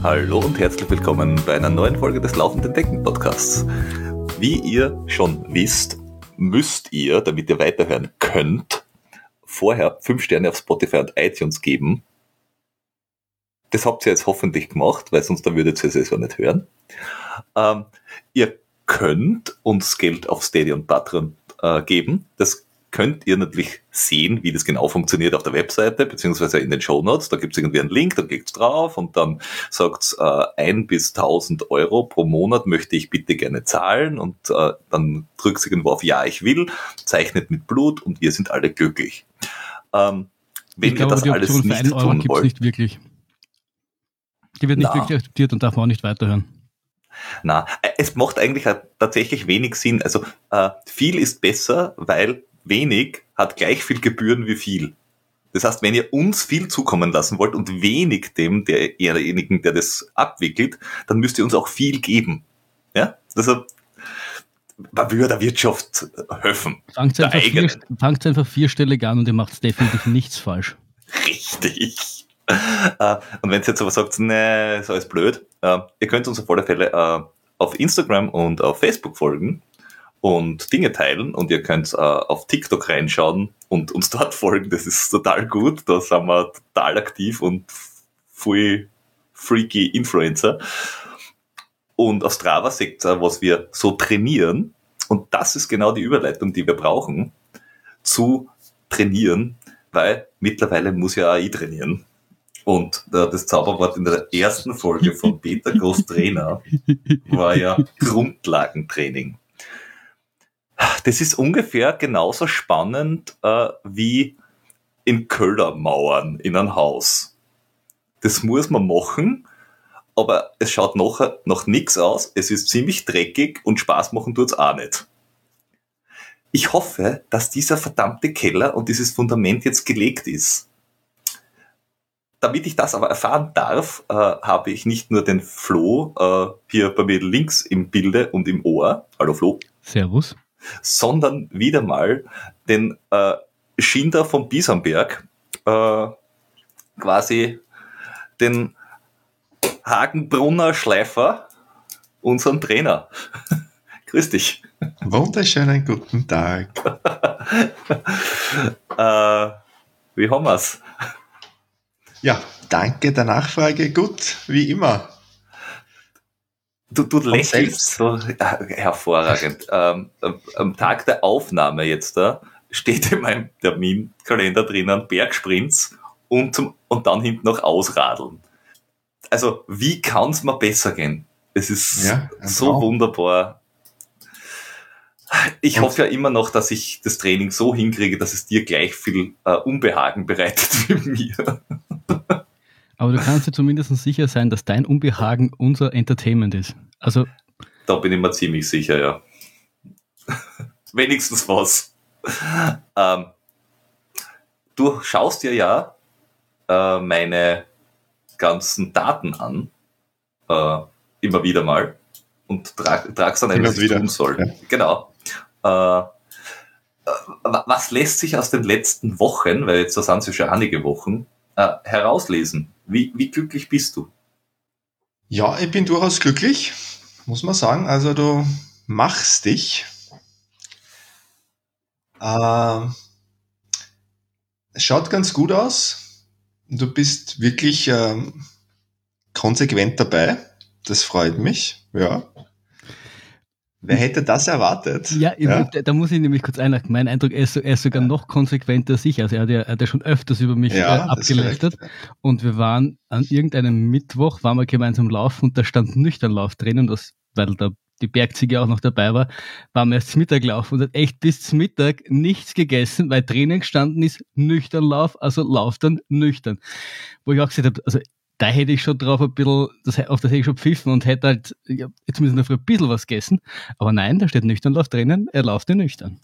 Hallo und herzlich willkommen bei einer neuen Folge des Laufenden Decken Podcasts. Wie ihr schon wisst, müsst ihr, damit ihr weiterhören könnt, vorher 5 Sterne auf Spotify und iTunes geben. Das habt ihr jetzt hoffentlich gemacht, weil sonst dann würdet ihr es ja nicht hören. Ähm, ihr könnt uns Geld auf Steady und Patreon äh, geben. Das könnt ihr natürlich sehen, wie das genau funktioniert auf der Webseite, beziehungsweise in den Show Notes. Da gibt es irgendwie einen Link, da klickt drauf und dann sagt äh, ein bis tausend Euro pro Monat möchte ich bitte gerne zahlen und äh, dann drückt sie irgendwo auf Ja, ich will, zeichnet mit Blut und wir sind alle glücklich. Ähm, wenn ich ihr glaube, das die alles Option für nicht einen Euro tun wollt, nicht wirklich. Die wird nicht Na. wirklich akzeptiert und darf man auch nicht weiterhören. Na, äh, es macht eigentlich tatsächlich wenig Sinn. Also äh, viel ist besser, weil wenig hat gleich viel Gebühren wie viel. Das heißt, wenn ihr uns viel zukommen lassen wollt und wenig dem derjenigen, der das abwickelt, dann müsst ihr uns auch viel geben. Ja, also man würde der Wirtschaft helfen. Fangt einfach, vier, fangt einfach vierstellig an und ihr macht definitiv nichts falsch. Richtig. Äh, und wenn ihr jetzt aber sagt, nee, ist alles blöd, äh, ihr könnt uns auf alle Fälle äh, auf Instagram und auf Facebook folgen und Dinge teilen und ihr könnt äh, auf TikTok reinschauen und uns dort folgen. Das ist total gut. Da sind wir total aktiv und voll freaky Influencer. Und auf Strava seht ihr, was wir so trainieren. Und das ist genau die Überleitung, die wir brauchen, zu trainieren, weil mittlerweile muss ja ich trainieren. Und äh, das Zauberwort in der ersten Folge von Peter Groß Trainer war ja Grundlagentraining. Das ist ungefähr genauso spannend äh, wie in Köllermauern in einem Haus. Das muss man machen, aber es schaut nachher noch nichts aus. Es ist ziemlich dreckig und Spaß machen tut's auch nicht. Ich hoffe, dass dieser verdammte Keller und dieses Fundament jetzt gelegt ist. Damit ich das aber erfahren darf, äh, habe ich nicht nur den Flo äh, hier bei mir links im Bilde und im Ohr, hallo Flo, Servus. Sondern wieder mal den äh, Schinder vom Biesenberg, äh, quasi den Hagenbrunner Schleifer, unseren Trainer. Grüß dich. Wunderschönen guten Tag. Äh, wie haben wir's? Ja, danke der Nachfrage. Gut, wie immer. Du, du lächelst so hervorragend. ähm, am- Tag der Aufnahme jetzt da steht in meinem Terminkalender drinnen Bergsprints und, zum, und dann hinten noch Ausradeln. Also, wie kann's mir besser gehen? Es ist Ja, so Traum. wunderbar. Ich Und- hoffe ja immer noch, dass ich das Training so hinkriege, dass es dir gleich viel äh, Unbehagen bereitet wie mir. Aber du kannst dir zumindest sicher sein, dass dein Unbehagen unser Entertainment ist. Also, Da bin ich mir ziemlich sicher, ja. Wenigstens was. Ähm, du schaust dir ja äh, meine ganzen Daten an, äh, immer wieder mal, und trag, tragst dann ein, was ich tun soll. ja. Genau. Äh, äh, wa- was lässt sich aus den letzten Wochen, weil jetzt da sind es ja schon einige Wochen, äh, herauslesen? Wie, wie glücklich bist du? Ja, ich bin durchaus glücklich, muss man sagen. Also du machst dich. Ähm, es schaut ganz gut aus. Du bist wirklich ähm, konsequent dabei. Das freut mich. Ja. Wer hätte das erwartet? ja, würd- da muss ich nämlich kurz einhaken. Mein Eindruck, er ist, er ist sogar noch konsequenter als ich. Also, er hat ja, er hat ja schon öfters über mich Ja, äh, korrekt. Und wir waren an irgendeinem Mittwoch, waren wir gemeinsam laufen und da stand Nüchternlauf drin und das, weil da die Bergziege auch noch dabei war, waren wir erst zum Mittag laufen und hat echt bis zum Mittag nichts gegessen, weil drinnen gestanden ist Nüchternlauf, also lauf dann nüchtern. Wo ich auch gesagt habe, also da hätte ich schon drauf ein bisschen, das, auf das hätte ich schon pfiffen und hätte halt, ja, jetzt müssen wir für ein bisschen was gegessen. Aber nein, da steht Nüchternlauf drinnen, er läuft ja nüchtern.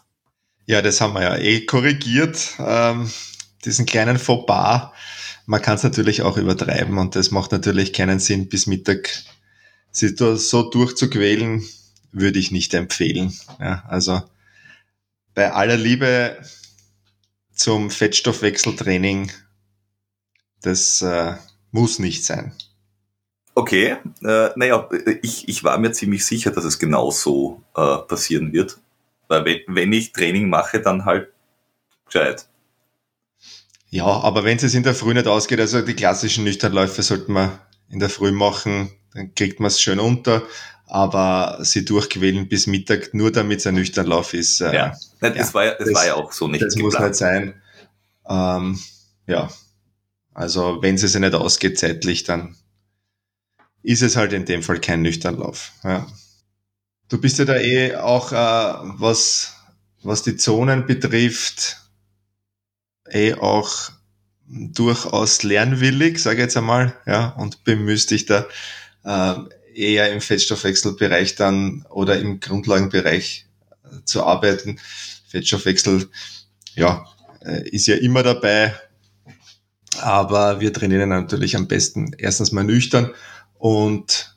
Ja, das haben wir ja eh korrigiert. Ähm, diesen kleinen Fauxpas. Man kann es natürlich auch übertreiben und das macht natürlich keinen Sinn, bis Mittag sich so durchzuquälen, würde ich nicht empfehlen. Ja, also bei aller Liebe zum Fettstoffwechseltraining, das äh, muss nicht sein. Okay, äh, naja, ich, ich war mir ziemlich sicher, dass es genau so äh, passieren wird. Weil wenn, wenn ich Training mache, dann halt gescheit. Ja, aber wenn es in der Früh nicht ausgeht, also die klassischen Nüchternläufe sollten wir in der Früh machen, dann kriegt man es schön unter. Aber sie durchquälen bis Mittag, nur damit es ein Nüchternlauf ist. Äh, ja, das, ja, war, das, das, war ja auch so nicht Das geplant. muss nicht sein. Ähm, ja, also wenn es nicht ausgeht zeitlich, dann ist es halt in dem Fall kein Nüchternlauf. Ja. Du bist ja da eh auch, äh, was, was die Zonen betrifft, eh auch durchaus lernwillig, sage ich jetzt einmal, ja, und bemühst dich da äh, eher im Fettstoffwechselbereich dann oder im Grundlagenbereich äh, zu arbeiten. Fettstoffwechsel, ja, äh, ist ja immer dabei, aber wir trainieren natürlich am besten erstens mal nüchtern und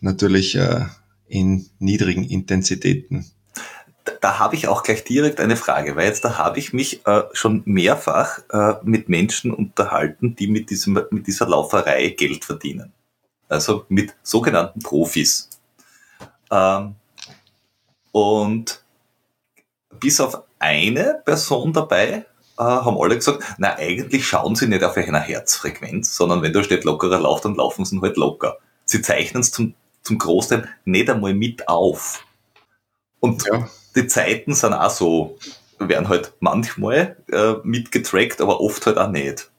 natürlich äh, in niedrigen Intensitäten. Da, habe ich auch gleich direkt eine Frage, weil jetzt da habe ich mich äh, schon mehrfach äh, mit Menschen unterhalten, die mit, diesem, mit dieser Lauferei Geld verdienen. Also mit sogenannten Profis. Ähm, und bis auf eine Person dabei äh, haben alle gesagt, na eigentlich schauen sie nicht auf eine Herzfrequenz, sondern wenn da steht lockerer Lauf, dann laufen sie halt locker. Sie zeichnen es zum, zum Großteil nicht einmal mit auf. Und ja. die Zeiten sind auch so, werden halt manchmal äh, mitgetrackt, aber oft halt auch nicht.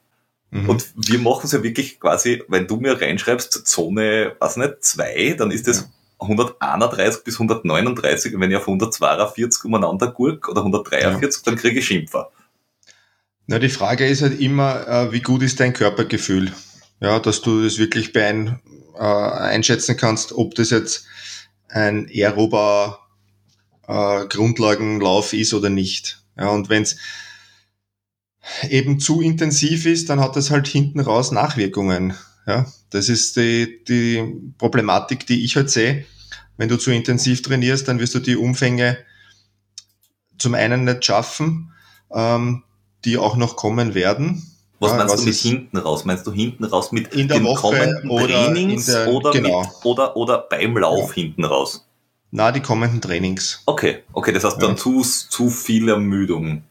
Mhm. Und wir machen es ja wirklich quasi, wenn du mir reinschreibst, Zone, was nicht, zwei, dann ist das ja. 131 bis 139, und wenn ich auf 142 umeinander gurk oder 143, ja. dann kriege ich Schimpfer. Na, die Frage ist halt immer, äh, wie gut ist dein Körpergefühl? Ja, dass du das wirklich bein, äh, einschätzen kannst, ob das jetzt ein aerober äh, Grundlagenlauf ist oder nicht. Ja, und wenn es eben zu intensiv ist, dann hat das halt hinten raus Nachwirkungen. Ja, das ist die, die Problematik, die ich halt sehe. Wenn du zu intensiv trainierst, dann wirst du die Umfänge zum einen nicht schaffen. Ähm, die auch noch kommen werden. Was meinst was du mit hinten raus? Meinst du hinten raus mit in den Woche kommenden oder Trainings der, oder, genau. mit, oder, oder beim Lauf ja. hinten raus? Na, die kommenden Trainings. Okay, okay, das heißt dann zu, zu viel Ermüdung.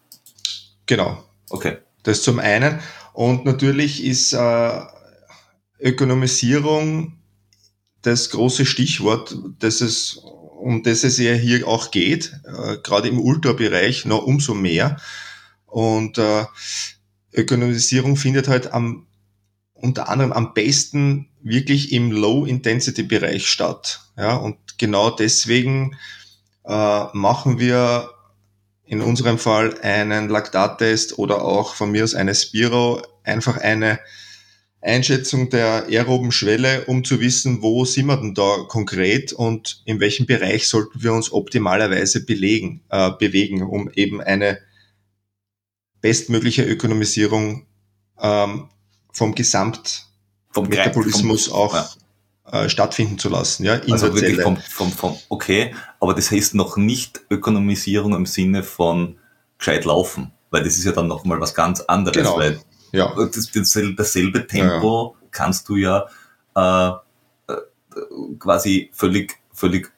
Genau. Okay. Das zum einen. Und natürlich ist äh, Ökonomisierung das große Stichwort, das es, um das es ja hier auch geht, äh, gerade im Ultrabereich noch umso mehr. Und äh, Ökonomisierung findet halt am unter anderem am besten wirklich im Low-Intensity-Bereich statt. Ja, und genau deswegen äh, machen wir in unserem Fall einen Laktattest oder auch von mir aus eine Spiro, einfach eine Einschätzung der aeroben Schwelle, um zu wissen, wo sind wir denn da konkret und in welchem Bereich sollten wir uns optimalerweise belegen, äh, bewegen, um eben eine bestmögliche Ökonomisierung ähm, vom Gesamtmetabolismus auch ja. äh, stattfinden zu lassen. Ja, in also der wirklich Zelle. Vom, vom, vom, okay, aber das heißt noch nicht Ökonomisierung im Sinne von gescheit laufen, weil das ist ja dann nochmal was ganz anderes, genau. weil ja. das, dasselbe, dasselbe Tempo ja. kannst du ja äh, äh, quasi völlig, völlig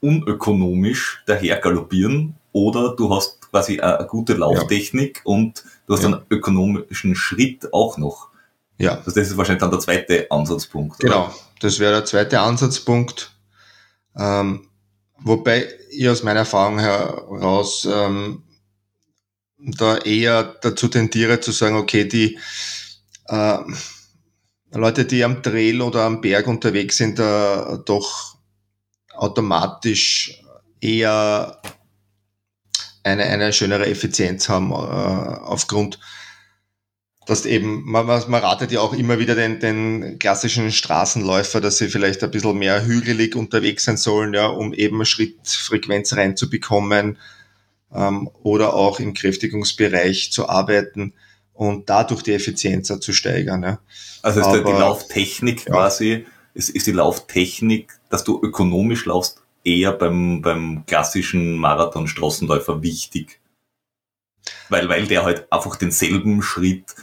unökonomisch daher galoppieren oder du hast quasi eine gute Lauftechnik ja. und du hast ja. einen ökonomischen Schritt auch noch. Ja. Also das ist wahrscheinlich dann der zweite Ansatzpunkt. Genau, oder? das wäre der zweite Ansatzpunkt. Ähm, wobei ich aus meiner Erfahrung heraus ähm, da eher dazu tendiere zu sagen, okay, die äh, Leute, die am Trail oder am Berg unterwegs sind, äh, doch automatisch eher eine, eine schönere Effizienz haben, äh, aufgrund, dass eben, man, man ratet ja auch immer wieder den, den klassischen Straßenläufer, dass sie vielleicht ein bisschen mehr hügelig unterwegs sein sollen, ja, um eben Schrittfrequenz reinzubekommen ähm, oder auch im Kräftigungsbereich zu arbeiten und dadurch die Effizienz zu steigern. Ja. Also ist Aber, die Lauftechnik ja. quasi, ist, ist die Lauftechnik, dass du ökonomisch laufst, eher beim, beim klassischen Marathon-Straßenläufer wichtig. Weil, weil der halt einfach denselben Schritt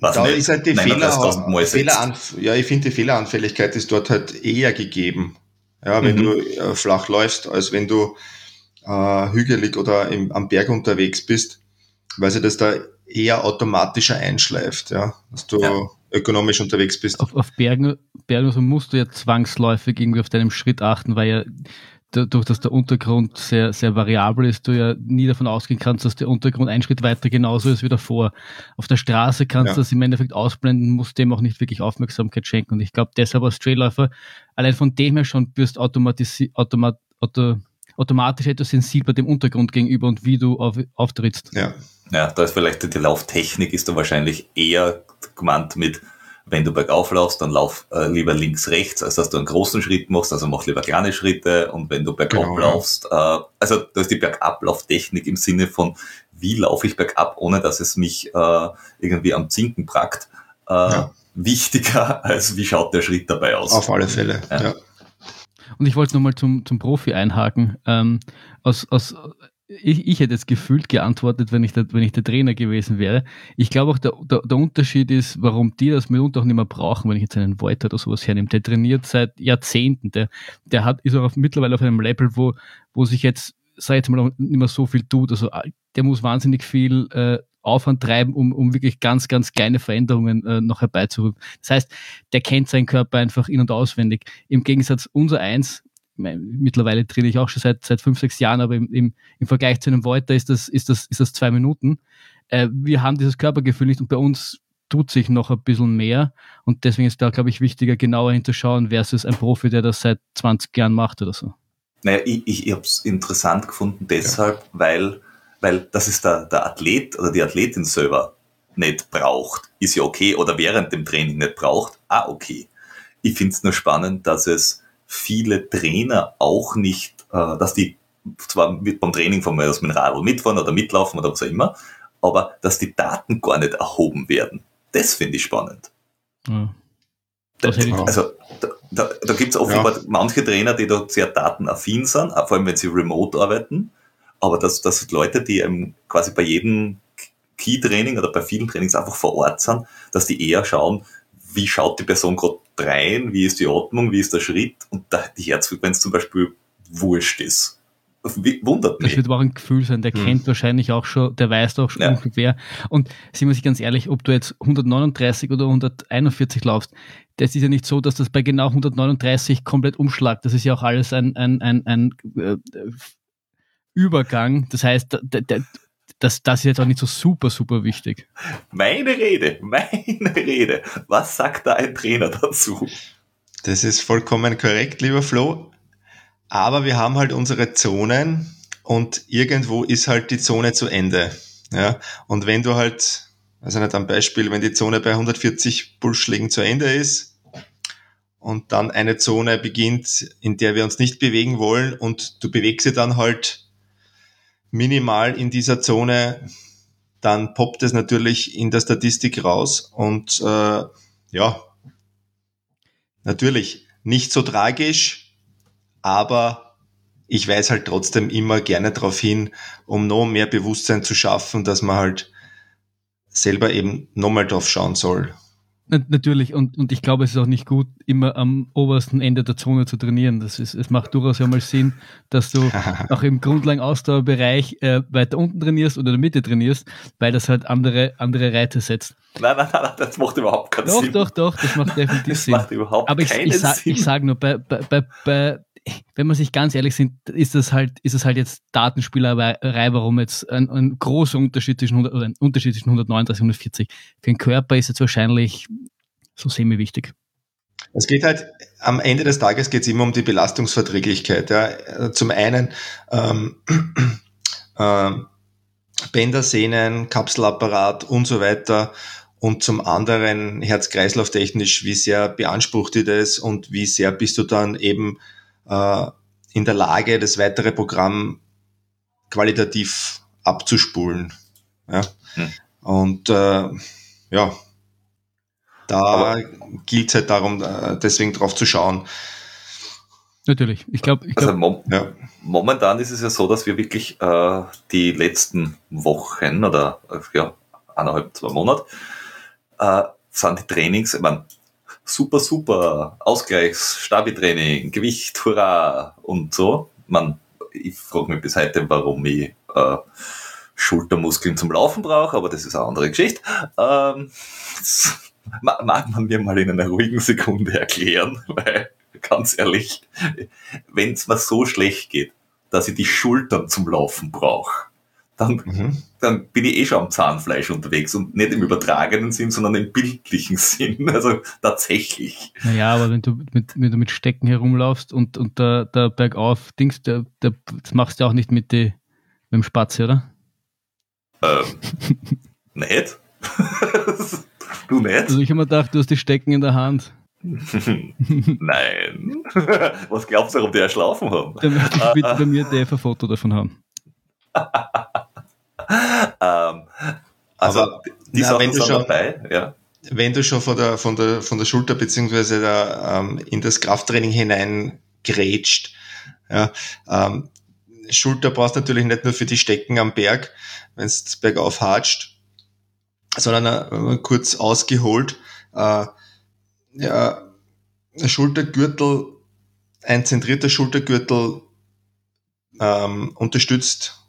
Was da nicht? ist halt die Fehler, Fehler ja, ich finde die Fehleranfälligkeit ist dort halt eher gegeben. Ja, wenn mhm. du äh, flach läufst, als wenn du äh, hügelig oder im, am Berg unterwegs bist, weil sich das da eher automatischer einschleift, ja, dass du ja. Ökonomisch unterwegs bist. Auf, auf Bergen, Bergen also musst du ja zwangsläufig irgendwie auf deinem Schritt achten, weil ja dadurch, dass der Untergrund sehr, sehr variabel ist, du ja nie davon ausgehen kannst, dass der Untergrund ein Schritt weiter genauso ist wie davor. Auf der Straße kannst ja. du das im Endeffekt ausblenden, musst dem auch nicht wirklich Aufmerksamkeit schenken. Und ich glaube, deshalb als Trailläufer, allein von dem her schon bist automatisi automat auto automatisch etwas sensibler dem Untergrund gegenüber und wie du auf, auftrittst. Ja. ja, da ist vielleicht die Lauftechnik ist da wahrscheinlich eher gemeint mit wenn du bergauf laufst, dann lauf äh, lieber links, rechts, als dass du einen großen Schritt machst, also mach lieber kleine Schritte und wenn du bergab genau, laufst, äh, also da ist die Bergablauftechnik im Sinne von, wie laufe ich bergab, ohne dass es mich äh, irgendwie am Zinken prackt, äh, ja. wichtiger als wie schaut der Schritt dabei aus. Auf alle Fälle, ja. ja. Und ich wollte nochmal zum, zum Profi einhaken. Ähm, aus, aus ich, ich hätte jetzt gefühlt geantwortet, wenn ich, der, wenn ich der Trainer gewesen wäre. Ich glaube auch, der, der, der Unterschied ist, warum die das mitunter auch nicht mehr brauchen, wenn ich jetzt einen Voigt oder sowas hernehme. Der trainiert seit Jahrzehnten. Der, der hat, ist auch auf, mittlerweile auf einem Level, wo, wo sich jetzt, sag ich jetzt mal, nicht mehr so viel tut. Also der muss wahnsinnig viel äh, Aufwand treiben, um, um wirklich ganz, ganz kleine Veränderungen äh, noch herbeizurufen. Das heißt, der kennt seinen Körper einfach in- und auswendig. Im Gegensatz unser Eins, mittlerweile trainiere ich auch schon seit, seit fünf, sechs Jahren, aber im, im, im Vergleich zu einem Voiter ist das, ist das, ist das zwei Minuten. Äh, wir haben dieses Körpergefühl nicht und bei uns tut sich noch ein bisschen mehr und deswegen ist da, glaube ich, wichtiger, genauer hinzuschauen versus ein Profi, der das seit 20 Jahren macht oder so. Naja, ich, ich, ich habe es interessant gefunden deshalb, ja. weil, weil das ist der, der Athlet oder die Athletin selber nicht braucht, ist ja okay, oder während dem Training nicht braucht, ah okay. Ich finde es nur spannend, dass es viele Trainer auch nicht, äh, dass die zwar mit beim Training von mir das Mineral mitfahren oder mitlaufen oder was auch immer, aber dass die Daten gar nicht erhoben werden. Das finde ich spannend. Ja. Da, also da, da, da gibt es offenbar ja. manche Trainer, die da sehr datenaffin sind, vor allem wenn sie remote arbeiten, aber dass, dass Leute, die quasi bei jedem Key-Training oder bei vielen Trainings einfach vor Ort sind, dass die eher schauen, wie schaut die Person gerade rein, wie ist die Atmung, wie ist der Schritt und da die Herzfrequenz zum Beispiel wurscht ist. Wundert mich. Das wird aber auch ein Gefühl sein, der hm. kennt wahrscheinlich auch schon, der weiß doch schon ja. ungefähr. Und sind wir sich ganz ehrlich, ob du jetzt 139 oder 141 laufst, das ist ja nicht so, dass das bei genau 139 komplett umschlagt. Das ist ja auch alles ein, ein, ein, ein äh, Übergang. Das heißt, der, der, das, das ist jetzt auch nicht so super, super wichtig. Meine Rede, meine Rede. Was sagt da ein Trainer dazu? Das ist vollkommen korrekt, lieber Flo. Aber wir haben halt unsere Zonen und irgendwo ist halt die Zone zu Ende. Ja, und wenn du halt, also nicht am Beispiel, wenn die Zone bei 140 Pulsschlägen zu Ende ist und dann eine Zone beginnt, in der wir uns nicht bewegen wollen und du bewegst sie dann halt minimal in dieser Zone, dann poppt es natürlich in der Statistik raus und äh, ja, natürlich nicht so tragisch, aber ich weise halt trotzdem immer gerne darauf hin, um noch mehr Bewusstsein zu schaffen, dass man halt selber eben nochmal drauf schauen soll. Natürlich, und, und ich glaube, es ist auch nicht gut, immer am obersten Ende der Zone zu trainieren. Das ist, es macht durchaus ja mal Sinn, dass du auch im Grundlagen-Ausdauerbereich äh, weiter unten trainierst oder in der Mitte trainierst, weil das halt andere, andere Reize setzt. Nein, nein, nein, das macht überhaupt keinen doch, Sinn. Doch, doch, doch, das macht definitiv das Sinn. Das macht überhaupt Aber ich, keinen ich, sag, Sinn. ich sage nur, bei, bei, bei, wenn man sich ganz ehrlich sind, ist das halt, ist es halt jetzt Datenspielerei, warum jetzt ein, ein großer Unterschied zwischen 100, oder ein Unterschied zwischen 139 und 140. Für den Körper ist jetzt wahrscheinlich so semi-wichtig. Es geht halt, am Ende des Tages geht es immer um die Belastungsverträglichkeit. Ja. Zum einen ähm, äh, Bänder, Sehnen, Kapselapparat und so weiter. Und zum anderen Herz-Kreislauf-technisch, wie sehr beansprucht dir das und wie sehr bist du dann eben äh, in der Lage, das weitere Programm qualitativ abzuspulen. Ja? Hm. Und äh, ja, da gilt es halt darum, äh, deswegen drauf zu schauen. Natürlich. Ich glaube, ich glaub, also mom ja. momentan ist es ja so, dass wir wirklich äh, die letzten Wochen oder äh, ja, eineinhalb, zwei Monate äh, sind die Trainings, ich mein, super, super, Ausgleichs, Stabi-Training, Gewicht, hurra und so. Man, ich frage mich bis heute, warum ich äh, Schultermuskeln zum Laufen brauche, aber das ist eine andere Geschichte. Ähm, mag man mir mal in einer ruhigen Sekunde erklären, weil ganz ehrlich, wenn es mir so schlecht geht, dass ich die Schultern zum Laufen brauche, dann, mhm. dann bin ich eh schon am Zahnfleisch unterwegs und nicht im übertragenen Sinn, sondern im bildlichen Sinn. Also tatsächlich. Naja, aber wenn du mit, wenn du mit Stecken herumlaufst und, und der, der bergauf Dings, der, der, das machst du auch nicht mit, die, mit dem Spatz, oder? Ähm, nicht? du nicht? Also ich habe mir gedacht, du hast die Stecken in der Hand. Nein. Was glaubst du, warum die erschlafen haben? Da möchte ich bitte bei mir ein Foto davon haben. ähm, also Aber, die na, wenn du schon, dabei, ja. Wenn du schon von der, von der, von der Schulter beziehungsweise da, ähm, in das Krafttraining hinein grätscht, ja, ähm, Schulter brauchst du natürlich nicht nur für die Stecken am Berg, wenn es bergauf hatscht, sondern äh, kurz ausgeholt, äh, ja, Schultergürtel, ein zentrierter Schultergürtel ähm, unterstützt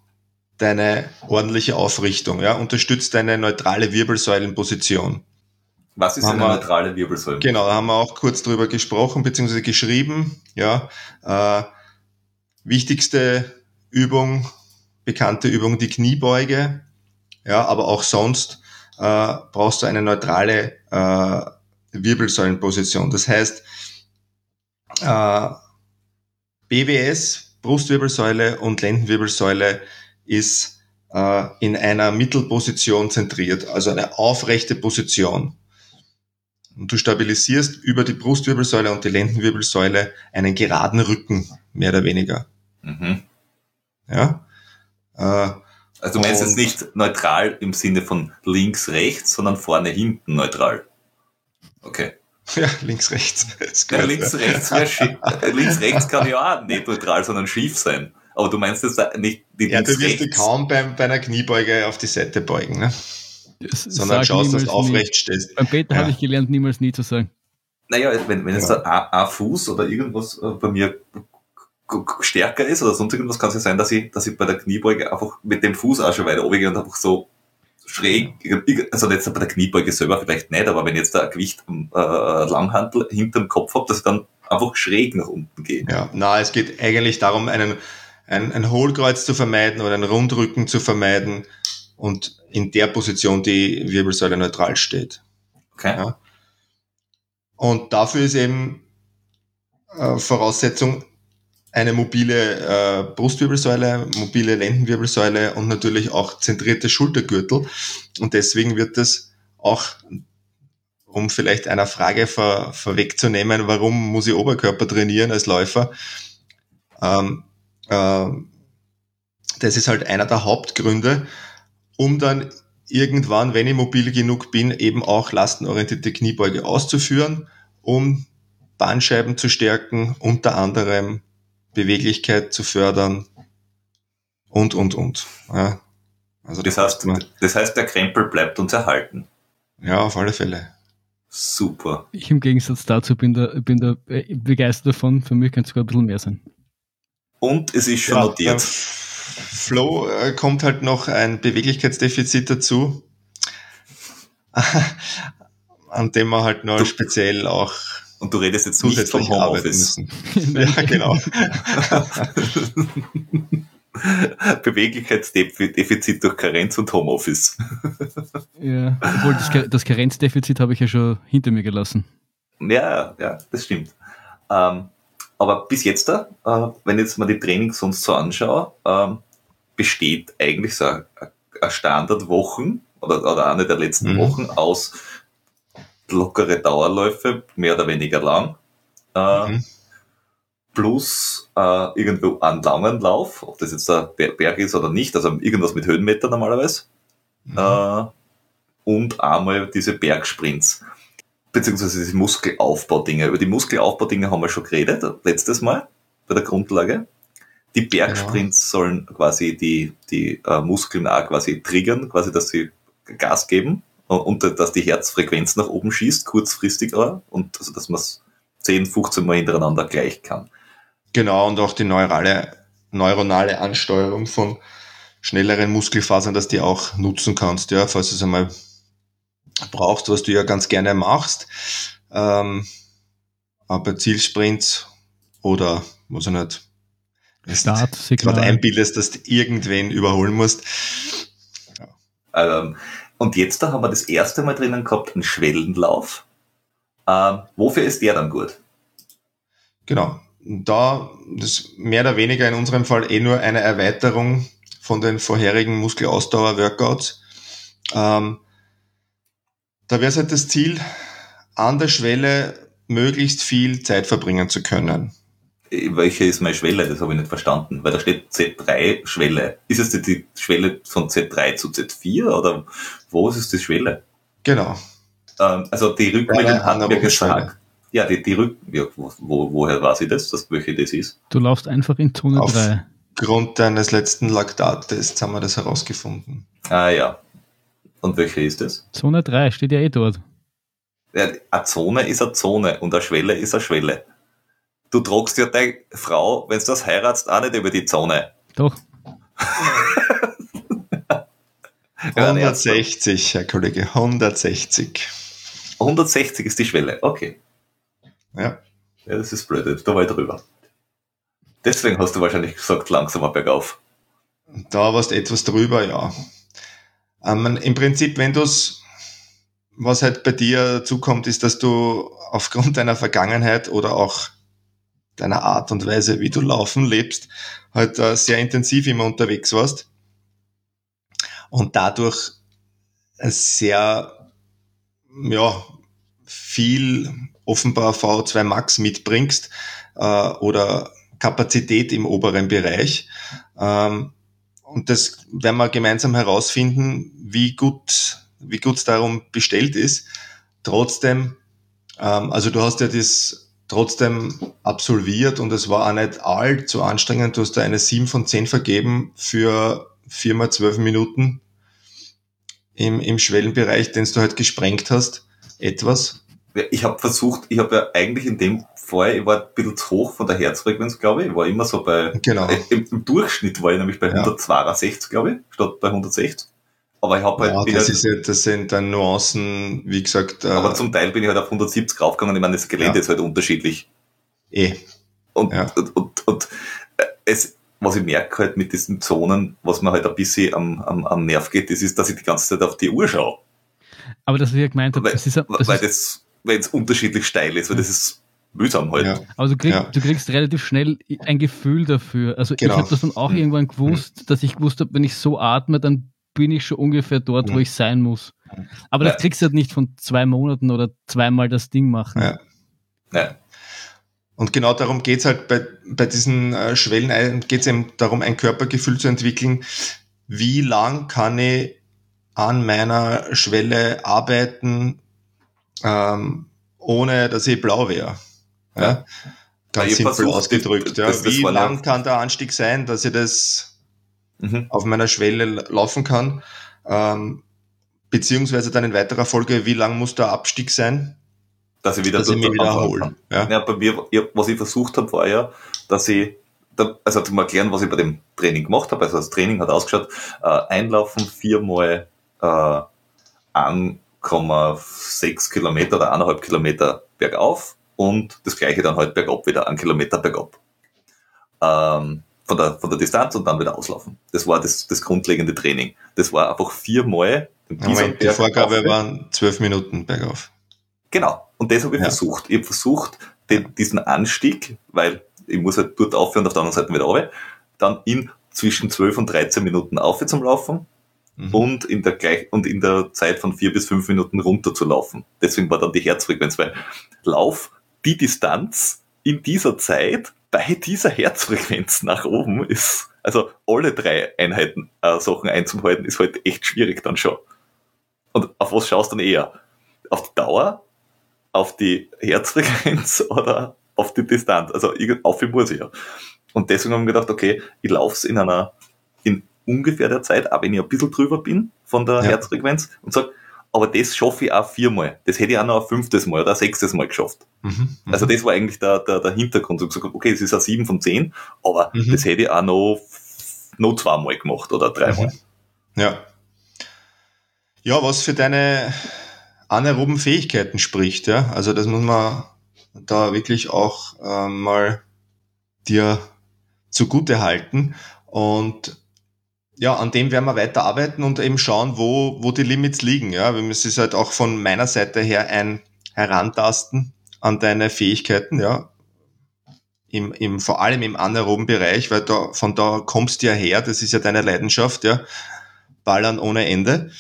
deine ordentliche Aufrichtung, ja, unterstützt deine neutrale Wirbelsäulenposition. Was ist eine wir, neutrale Wirbelsäule? Genau, da haben wir auch kurz drüber gesprochen bzw. geschrieben. Ja, äh, wichtigste Übung, bekannte Übung, die Kniebeuge. Ja, aber auch sonst äh, brauchst du eine neutrale äh, Wirbelsäulenposition. Das heißt, äh, BWS, Brustwirbelsäule und Lendenwirbelsäule ist äh, in einer Mittelposition zentriert, also eine aufrechte Position. Und du stabilisierst über die Brustwirbelsäule und die Lendenwirbelsäule einen geraden Rücken, mehr oder weniger. Mhm. Ja. Äh, also du meinst jetzt nicht neutral im Sinne von links, rechts, sondern vorne, hinten neutral. Okay. Ja, links, rechts. Ja, links, rechts, links, rechts kann ja auch nicht neutral, sondern schief sein. Aber du meinst jetzt nicht die Ja, du wirst dich kaum beim, bei einer Kniebeuge auf die Seite beugen, ne? Das Sondern schaust, dass du aufrecht nie. stehst. Beim Peter ja. habe ich gelernt, niemals nie zu sagen. Naja, wenn, wenn jetzt ja. ein, Fuß oder irgendwas äh, bei mir stärker ist oder sonst irgendwas, kann es ja sein, dass ich, dass ich bei der Kniebeuge einfach mit dem Fuß auch schon weiter oben gehe und einfach so schräg, also jetzt bei der Kniebeuge selber vielleicht nicht, aber wenn jetzt da ein Gewicht äh, Langhantel hinterm Kopf habe, dass ich dann einfach schräg nach unten gehe. Ja, na, es geht eigentlich darum, einen ein, ein Hohlkreuz zu vermeiden oder einen Rundrücken zu vermeiden und in der Position die Wirbelsäule neutral steht. Okay. Ja. Und dafür ist eben äh, Voraussetzung eine mobile äh, Brustwirbelsäule, mobile Lendenwirbelsäule und natürlich auch zentrierte Schultergürtel. Und deswegen wird das auch, um vielleicht einer Frage vor, vorwegzunehmen, warum muss ich Oberkörper trainieren als Läufer, ähm, das ist halt einer der Hauptgründe, um dann irgendwann, wenn ich mobil genug bin, eben auch lastenorientierte Kniebeuge auszuführen, um Bandscheiben zu stärken, unter anderem Beweglichkeit zu fördern und, und, und. Ja, also das, heißt, das heißt, der Krempel bleibt uns erhalten. Ja, auf alle Fälle. Super. Ich im Gegensatz dazu bin da, bin da begeistert davon. Für mich könnte es sogar ein bisschen mehr sein. Und es ist schon ja, notiert. Flow äh, kommt halt noch ein Beweglichkeitsdefizit dazu, an dem man halt noch du, speziell auch. Und du redest jetzt nicht vom Homeoffice. ja, genau. Beweglichkeitsdefizit durch Karenz und Homeoffice. ja, obwohl das, das Karenzdefizit habe ich ja schon hinter mir gelassen. Ja, ja, das stimmt. Ähm, aber bis jetzt, äh, wenn jetzt mal die Trainings sonst so anschaue, äh, besteht eigentlich so eine, Standardwochen oder, oder eine der letzten mhm. Wochen aus lockere Dauerläufe, mehr oder weniger lang, äh, mhm. plus äh, irgendwo einen langen Lauf, ob das jetzt der Berg ist oder nicht, also irgendwas mit Höhenmeter normalerweise, mhm. äh, und einmal diese Bergsprints beziehungsweise diese Muskelaufbaudinge. Über die Muskelaufbaudinge haben wir schon geredet, letztes Mal bei der Grundlage. Die Bergsprints genau. sollen quasi die, die äh, Muskeln auch quasi triggern, quasi, dass sie Gas geben. und, und dass die Herzfrequenz nach oben schießt, kurzfristig auch, und also, dass man es 10, 15 Mal hintereinander gleich kann. Genau, und auch die neurale, neuronale Ansteuerung von schnelleren Muskelfasern, dass die auch nutzen kannst, ja, falls du es einmal brauchst, was du ja ganz gerne machst. Ähm, aber Zielsprints oder was ich nicht, Start, gerade einbildest, dass du irgendwen überholen musst. Ja. Ähm, und jetzt da haben wir das erste Mal drinnen gehabt, einen Schwellenlauf. Ähm, wofür ist der dann gut? Genau. Da das mehr oder weniger in unserem Fall eh nur eine Erweiterung von den vorherigen Muskelausdauer-Workouts. Ähm, da wäre es halt das Ziel, an der Schwelle möglichst viel Zeit verbringen zu können. Welche ist meine Schwelle? Das habe ich nicht verstanden, weil da steht Z3 Schwelle. Ist es die Schwelle von Z3 zu Z4 oder wo ist es die Schwelle? Genau. Ähm, also die Rückmeldung hat mir gesagt. Ja, die, die Rück ja, wo, woher weiß ich das, dass welche das ist? Du laufst einfach in Zone Auf 3. Aufgrund deines letzten Laktattests haben wir das herausgefunden. Ah ja. Und welche ist das? Zone 3 steht ja eh dort. Ja, eine Zone ist eine Zone und eine Schwelle ist eine Schwelle. Du tragst ja deine Frau, wenn du das heiratst, auch nicht über die Zone. Doch. 160, Herr Kollege, 160. 160 ist die Schwelle, okay. Ja. Ja, das ist blöd, da war ich drüber. Deswegen hast du wahrscheinlich gesagt, langsamer bergauf. Da warst etwas drüber, ja. Ähm, Im Prinzip, wenn du es, was halt bei dir zukommt, ist, dass du aufgrund deiner Vergangenheit oder auch deiner Art und Weise, wie du laufen lebst, halt äh, sehr intensiv immer unterwegs warst und dadurch sehr, ja, viel offenbar V2 Max mitbringst äh, oder Kapazität im oberen Bereich. Ähm, und das werden wir gemeinsam herausfinden, wie gut wie gut es darum bestellt ist. Trotzdem, ähm, also du hast ja das trotzdem absolviert und es war auch nicht allzu anstrengend. Du hast da eine 7 von 10 vergeben für 4 mal 12 Minuten im, im Schwellenbereich, den du halt gesprengt hast. Etwas. Ich habe versucht, ich habe ja eigentlich in dem Fall, ich war ein bisschen zu hoch von der Herzfrequenz, glaube ich. Ich war immer so bei, genau. Äh, im, im, Durchschnitt war ich nämlich bei ja. 162, glaube ich, statt bei 160. Aber ich habe halt. Ja, das, ist ja, das sind dann Nuancen, wie gesagt. Äh, aber zum Teil bin ich halt auf 170 raufgegangen. Ich meine, das Gelände ja. ist halt unterschiedlich. Eh. Und, ja. und, und, und, äh, es, was ich merke halt mit diesen Zonen, was mir halt ein bisschen am, am, am Nerv geht, das ist, dass ich die ganze Zeit auf die Uhr schaue. Aber das, wie ich gemeint habe, weil, das ist, das weil ist, das, weil es unterschiedlich steil ist, weil das ist mühsam halt. Ja. Aber du kriegst, ja. du kriegst relativ schnell ein Gefühl dafür. Also genau. ich habe das dann auch irgendwann gewusst, dass ich gewusst habe, wenn ich so atme, dann bin ich schon ungefähr dort, ja. wo ich sein muss. Aber das kriegst du halt nicht von zwei Monaten oder zweimal das Ding machen. Ja. ja. Und genau darum geht's halt bei, bei diesen äh, Schwellen, geht es eben darum, ein Körpergefühl zu entwickeln. Wie lang kann ich an meiner Schwelle arbeiten, ähm, ohne dass ich blau wäre? Ja? Ganz simpel versucht, ausgedrückt. Ja. Das, das Wie lang kann der Anstieg sein, dass ich das mhm. auf meiner Schwelle laufen kann? Ähm, beziehungsweise dann in weiterer Folge, wie lang muss der Abstieg sein? Dass ich wieder, dass ich mich wieder erholen. Ja. ja, bei mir, was ich versucht habe, war ja, dass ich, also zum Erklären, was ich bei dem Training gemacht habe, also das Training hat ausgeschaut, äh, einlaufen viermal äh, 1,6 Kilometer oder 1,5 Kilometer bergauf, und das gleiche dann halt bergab wieder, einen Kilometer bergab. Ähm, von, der, von der Distanz und dann wieder auslaufen. Das war das, das grundlegende Training. Das war einfach viermal. Moment, die Vorgabe waren zwölf Minuten bergauf. Genau. Und das habe ich ja. versucht. Ich habe versucht, den, diesen Anstieg, weil ich muss halt dort aufhören und auf der anderen Seite wieder runter, dann in zwischen 12 und 13 Minuten auf zum Laufen mhm. und, in der gleich, und in der Zeit von vier bis fünf Minuten runter zu laufen. Deswegen war dann die Herzfrequenz, weil Lauf die Distanz in dieser Zeit bei dieser Herzfrequenz nach oben ist, also alle drei Einheiten äh, Sachen einzuhalten, ist halt echt schwierig dann schon. Und auf was schaust du dann eher? Auf die Dauer, auf die Herzfrequenz oder auf die Distanz? Also auf wie muss ich ja. Und deswegen haben wir gedacht, okay, ich laufe es in einer, in ungefähr der Zeit, auch wenn ich ein bisschen drüber bin von der ja. Herzfrequenz und sag, aber das schaffe ich auch viermal. Das hätte ich auch noch ein fünftes Mal oder ein sechstes Mal geschafft. Mhm. mhm. Also das war eigentlich der, der, der Hintergrund. Ich gesagt, okay, es ist ein sieben von zehn, aber Mhm. das hätte ich auch noch, noch zweimal gemacht oder dreimal. Mhm. Ja. Ja, was für deine anaeroben Fähigkeiten spricht, ja. Also das muss man da wirklich auch ähm, mal dir zugute halten. Und ja, an dem werden wir weiter arbeiten und eben schauen, wo, wo die Limits liegen. Ja, es ist halt auch von meiner Seite her ein Herantasten an deine Fähigkeiten, ja. Im, im, vor allem im anaeroben Bereich, weil da, von da kommst du ja her, das ist ja deine Leidenschaft, ja. Ballern ohne Ende.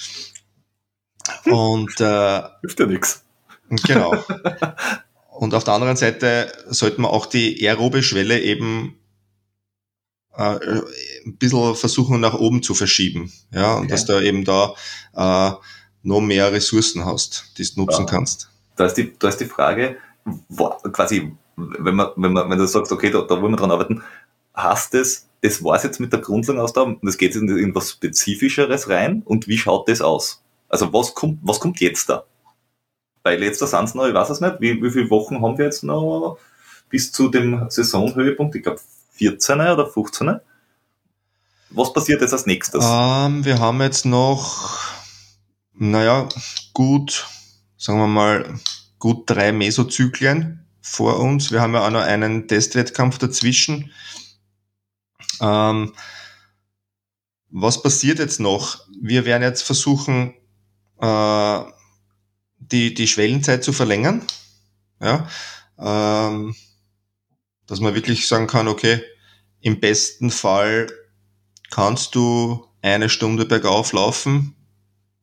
Und äh, Hilft ja nichts. Genau. Und auf der anderen Seite sollten wir auch die aerobe Schwelle eben äh, ein bisschen versuchen nach oben zu verschieben. Ja, und Okay. dass du eben da äh, noch mehr Ressourcen hast, die du nutzen Ja. kannst. Da ist die, da ist die Frage, wo, quasi, wenn man, wenn man, wenn du sagst, okay, da, da wollen wir dran arbeiten, hast es, das war's jetzt mit der Grundlagenausdauer, und es geht jetzt in irgendwas Spezifischeres rein, und wie schaut das aus? Also was kommt, was kommt jetzt da? Weil jetzt da sind's noch, ich weiß es nicht, wie, wie viele Wochen haben wir jetzt noch bis zu dem Saisonhöhepunkt? Ich glaube 14 oder 15. Was passiert jetzt als nächstes? Ähm, wir haben jetzt noch, naja, gut, sagen wir mal, gut drei Mesozyklen vor uns. Wir haben ja auch noch einen Testwettkampf dazwischen. Ähm, was passiert jetzt noch? Wir werden jetzt versuchen, äh, die, die Schwellenzeit zu verlängern. Ja, ähm, dass man wirklich sagen kann, okay, im besten Fall kannst du eine Stunde bergauf laufen.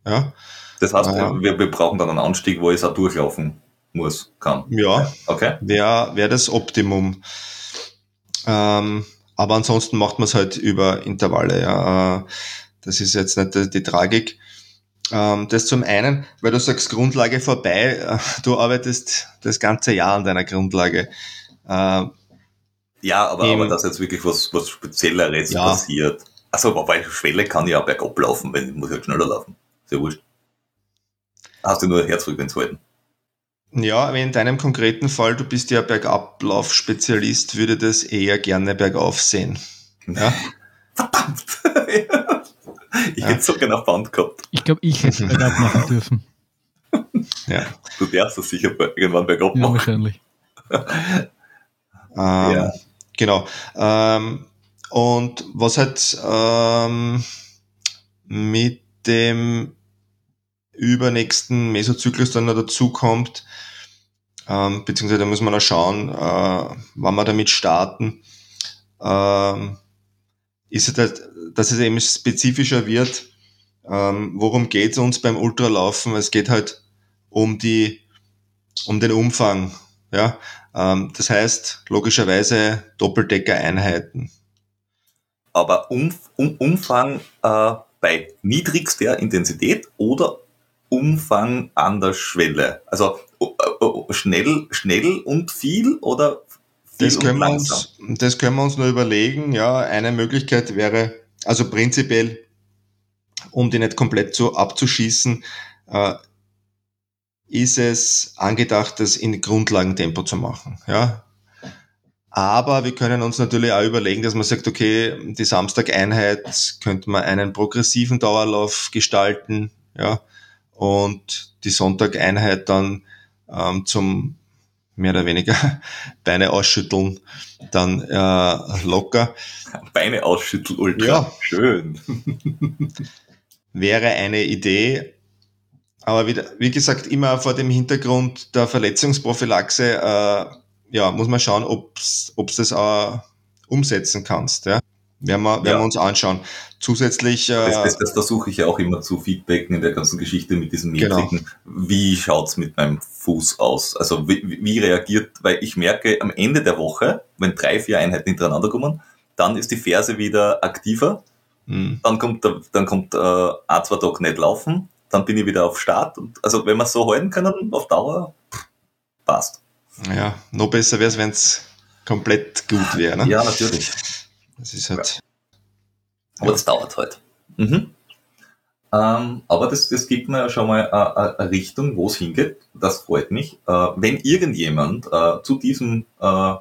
Ja, Das heißt, Ah. wir, wir brauchen dann einen Anstieg, wo ich es auch durchlaufen muss, kann. ja, Okay? wäre wär das Optimum. Ähm, aber ansonsten macht man es halt über Intervalle. Ja. Das ist jetzt nicht die, die Tragik. Ähm, das zum einen, weil du sagst Grundlage vorbei, du arbeitest das ganze Jahr an deiner Grundlage. Äh, Ja, aber, Im- aber dass jetzt wirklich was, was Spezielleres Ja. passiert. Also, bei Schwelle kann ich ja bergab laufen, wenn ich muss halt schneller laufen. Sehr wurscht. Hast du nur Herzfrequenz halten. Ja, aber in deinem konkreten Fall, du bist ja Bergablauf-Spezialist, würde das eher gerne bergauf sehen. Ja, Verdammt! ich Ja. hätte so gerne auf Band gehabt. Ich glaube, ich hätte es bergab machen dürfen. ja. Du darfst das sicher irgendwann bergab Ja, machen. wahrscheinlich. Ähm, Ja. Genau. Ähm, und was halt ähm, mit dem übernächsten Mesozyklus dann noch dazu kommt, ähm, beziehungsweise da muss man noch schauen, äh, wann wir damit starten, ähm, ist halt, dass es eben spezifischer wird. Ähm, worum geht es uns beim Ultralaufen? Es geht halt um die, um den Umfang. Ja, ähm, das heißt logischerweise Doppeldecker-Einheiten. Aber um, um, Umfang äh, bei niedrigster Intensität oder Umfang an der Schwelle? Also schnell, schnell und viel oder viel Das und können, wir langsam? uns, das können wir uns nur überlegen. Ja, eine Möglichkeit wäre, also prinzipiell, um die nicht komplett so abzuschießen, äh, ist es angedacht, das in Grundlagentempo zu machen. Ja. Aber wir können uns natürlich auch überlegen, dass man sagt, okay, die Samstageinheit könnte man einen progressiven Dauerlauf gestalten, ja, und die Sonntageinheit dann ähm, zum mehr oder weniger Beine ausschütteln, dann äh, locker. Beine ausschütteln, ultra. Ja. Schön. wäre eine Idee. Aber wie, wie gesagt, immer vor dem Hintergrund der Verletzungsprophylaxe, äh, ja, muss man schauen, ob's ob's das auch umsetzen kannst. Ja? Werden, wir, werden Ja. wir uns anschauen. Zusätzlich, äh, Das, das, das versuche ich ja auch immer zu feedbacken in der ganzen Geschichte mit diesen Genau. Metriken. Wie schaut's mit meinem Fuß aus? Also wie, wie reagiert, weil ich merke am Ende der Woche, wenn drei, vier Einheiten hintereinander kommen, dann ist die Ferse wieder aktiver, mh, dann kommt, dann kommt äh, ein, zwei Tage nicht laufen, dann bin ich wieder auf Start. Und, also wenn wir es so halten können, auf Dauer, passt. ja, noch besser wäre es, wenn es komplett gut wäre. Ne? Ja, natürlich. Das ist halt. Aber das dauert halt. Mhm. Ähm, aber das, das gibt mir ja schon mal eine Richtung, wo es hingeht. Das freut mich. Äh, wenn irgendjemand äh, zu diesem, äh,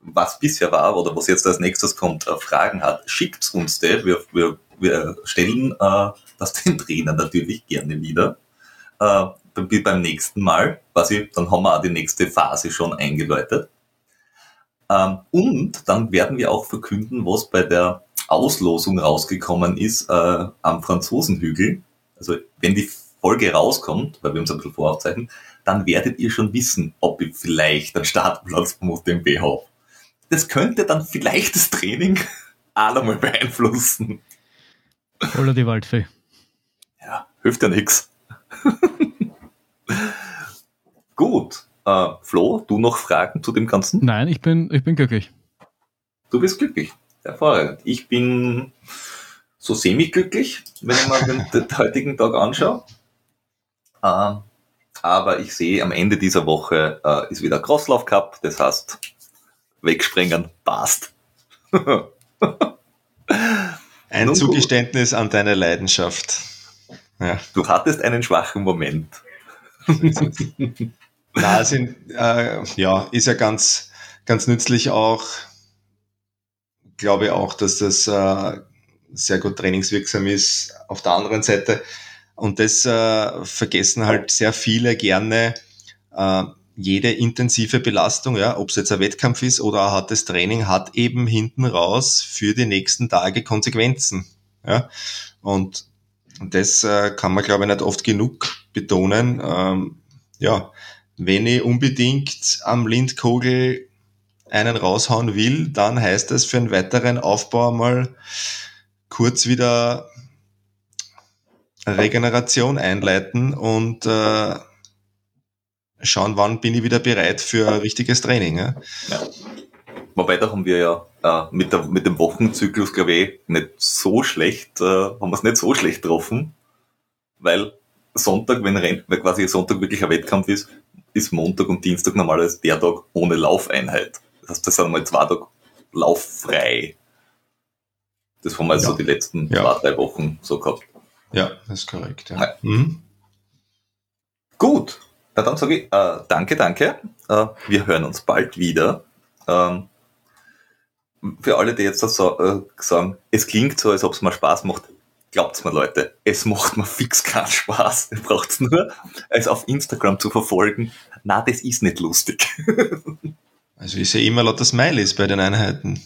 was bisher war oder was jetzt als nächstes kommt, äh, Fragen hat, schickt uns das. Wir, wir, wir stellen äh, das den Trainer natürlich gerne wieder. Äh, beim nächsten Mal, quasi, dann haben wir auch die nächste Phase schon eingeläutet. Ähm, und dann werden wir auch verkünden, was bei der Auslosung rausgekommen ist äh, am Franzosenhügel. Also wenn die Folge rauskommt, weil wir uns ein bisschen voraufzeichnen, dann werdet ihr schon wissen, ob ihr vielleicht einen Startplatz beim UTMB habt. Das könnte dann vielleicht das Training auch einmal beeinflussen. Oder die Waldfee. Hilft ja nichts. Gut. Äh, Flo, du noch Fragen zu dem Ganzen? Nein, ich bin, ich bin glücklich. Du bist glücklich. Hervorragend. Ich bin so semi-glücklich, wenn ich mal den, den heutigen Tag anschaue. Äh, aber ich sehe, am Ende dieser Woche äh, ist wieder Crosslauf Cup, das heißt, wegspringen passt. Ein Zugeständnis an deine Leidenschaft. Ja. Du hattest einen schwachen Moment. Na, sind, äh, ja, ist ja ganz, ganz nützlich auch. Glaube auch, dass das äh, sehr gut trainingswirksam ist. Auf der anderen Seite, und das äh, vergessen halt sehr viele gerne, äh, jede intensive Belastung, ja, ob es jetzt ein Wettkampf ist oder ein hartes Training, hat eben hinten raus für die nächsten Tage Konsequenzen. Ja. Und das äh, kann man, glaube ich, nicht oft genug betonen. Ähm, ja, wenn ich unbedingt am Lindkogel einen raushauen will, dann heißt es für einen weiteren Aufbau mal kurz wieder Regeneration einleiten und äh, schauen, wann bin ich wieder bereit für richtiges Training. Ja? ja. Wobei, da haben wir ja äh, mit, der, mit dem Wochenzyklus, glaube ich, nicht so schlecht, äh, haben wir es nicht so schlecht getroffen, weil Sonntag, wenn, Renn, weil quasi Sonntag wirklich ein Wettkampf ist, ist Montag und Dienstag normalerweise der Tag ohne Laufeinheit. Das heißt, das sind mal zwei Tage lauffrei. Das haben wir also ja. die letzten ja. zwei, drei Wochen so gehabt. Ja, das ist korrekt. Ja. Mhm. Gut, na dann sage ich äh, danke, danke. Äh, wir hören uns bald wieder. Ähm, für alle, die jetzt so, äh, sagen, es klingt so, als ob es mal Spaß macht, glaubt's mir Leute, es macht mir fix keinen Spaß. Ihr braucht's nur, es auf Instagram zu verfolgen. Na, das ist nicht lustig. also ich sehe immer lauter Smileys bei den Einheiten.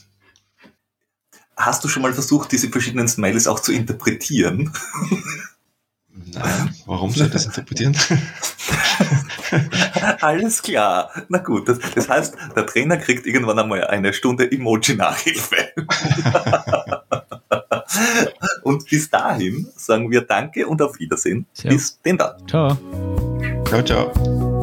Hast du schon mal versucht, diese verschiedenen Smileys auch zu interpretieren? Nein, warum soll ich das interpretieren? Alles klar. Na gut, das, das, heißt, der Trainer kriegt irgendwann einmal eine Stunde Emoji-Nachhilfe. und bis dahin sagen wir Danke und auf Wiedersehen. Ja. Bis denn dann. Ciao. Ciao, ciao.